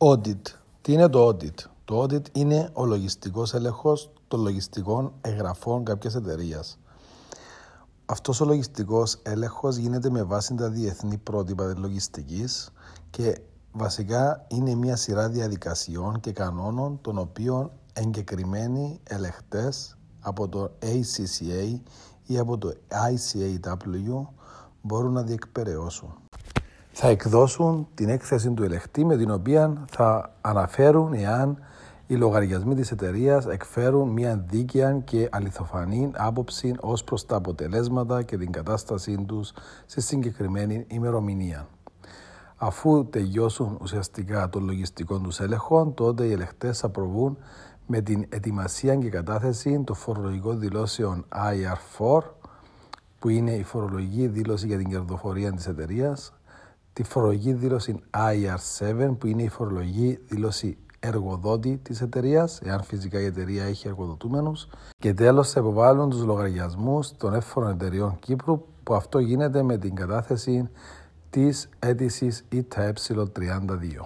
Audit. Τι είναι το audit? Το audit είναι ο λογιστικός έλεγχος των λογιστικών εγγραφών κάποιας εταιρείας. Αυτός ο λογιστικός έλεγχος γίνεται με βάση τα διεθνή πρότυπα της λογιστικής και βασικά είναι μια σειρά διαδικασιών και κανόνων των οποίων εγκεκριμένοι ελεγχτές από το ACCA ή από το ICAW μπορούν να διεκπαιρεώσουν θα εκδώσουν την έκθεση του ελεκτή με την οποία θα αναφέρουν εάν οι λογαριασμοί της εταιρείας εκφέρουν μια δίκαια και αληθοφανή άποψη ως προς τα αποτελέσματα και την κατάστασή τους στη συγκεκριμένη ημερομηνία. Αφού τελειώσουν ουσιαστικά των λογιστικών τους έλεγχων, τότε οι ελεκτέ θα προβούν με την ετοιμασία και κατάθεση των φορολογικών δηλώσεων IR4, που είναι η φορολογική δήλωση για την κερδοφορία της εταιρείας, τη φορολογική δήλωση IR7 που είναι η φορολογική δήλωση εργοδότη της εταιρείας, εάν φυσικά η εταιρεία έχει εργοδοτούμενους. Και τέλος, θα υποβάλουν τους λογαριασμούς των εύφορων εταιρεών Κύπρου, που αυτό γίνεται με την κατάθεση της αίτησης ΙΤΑΕ 32.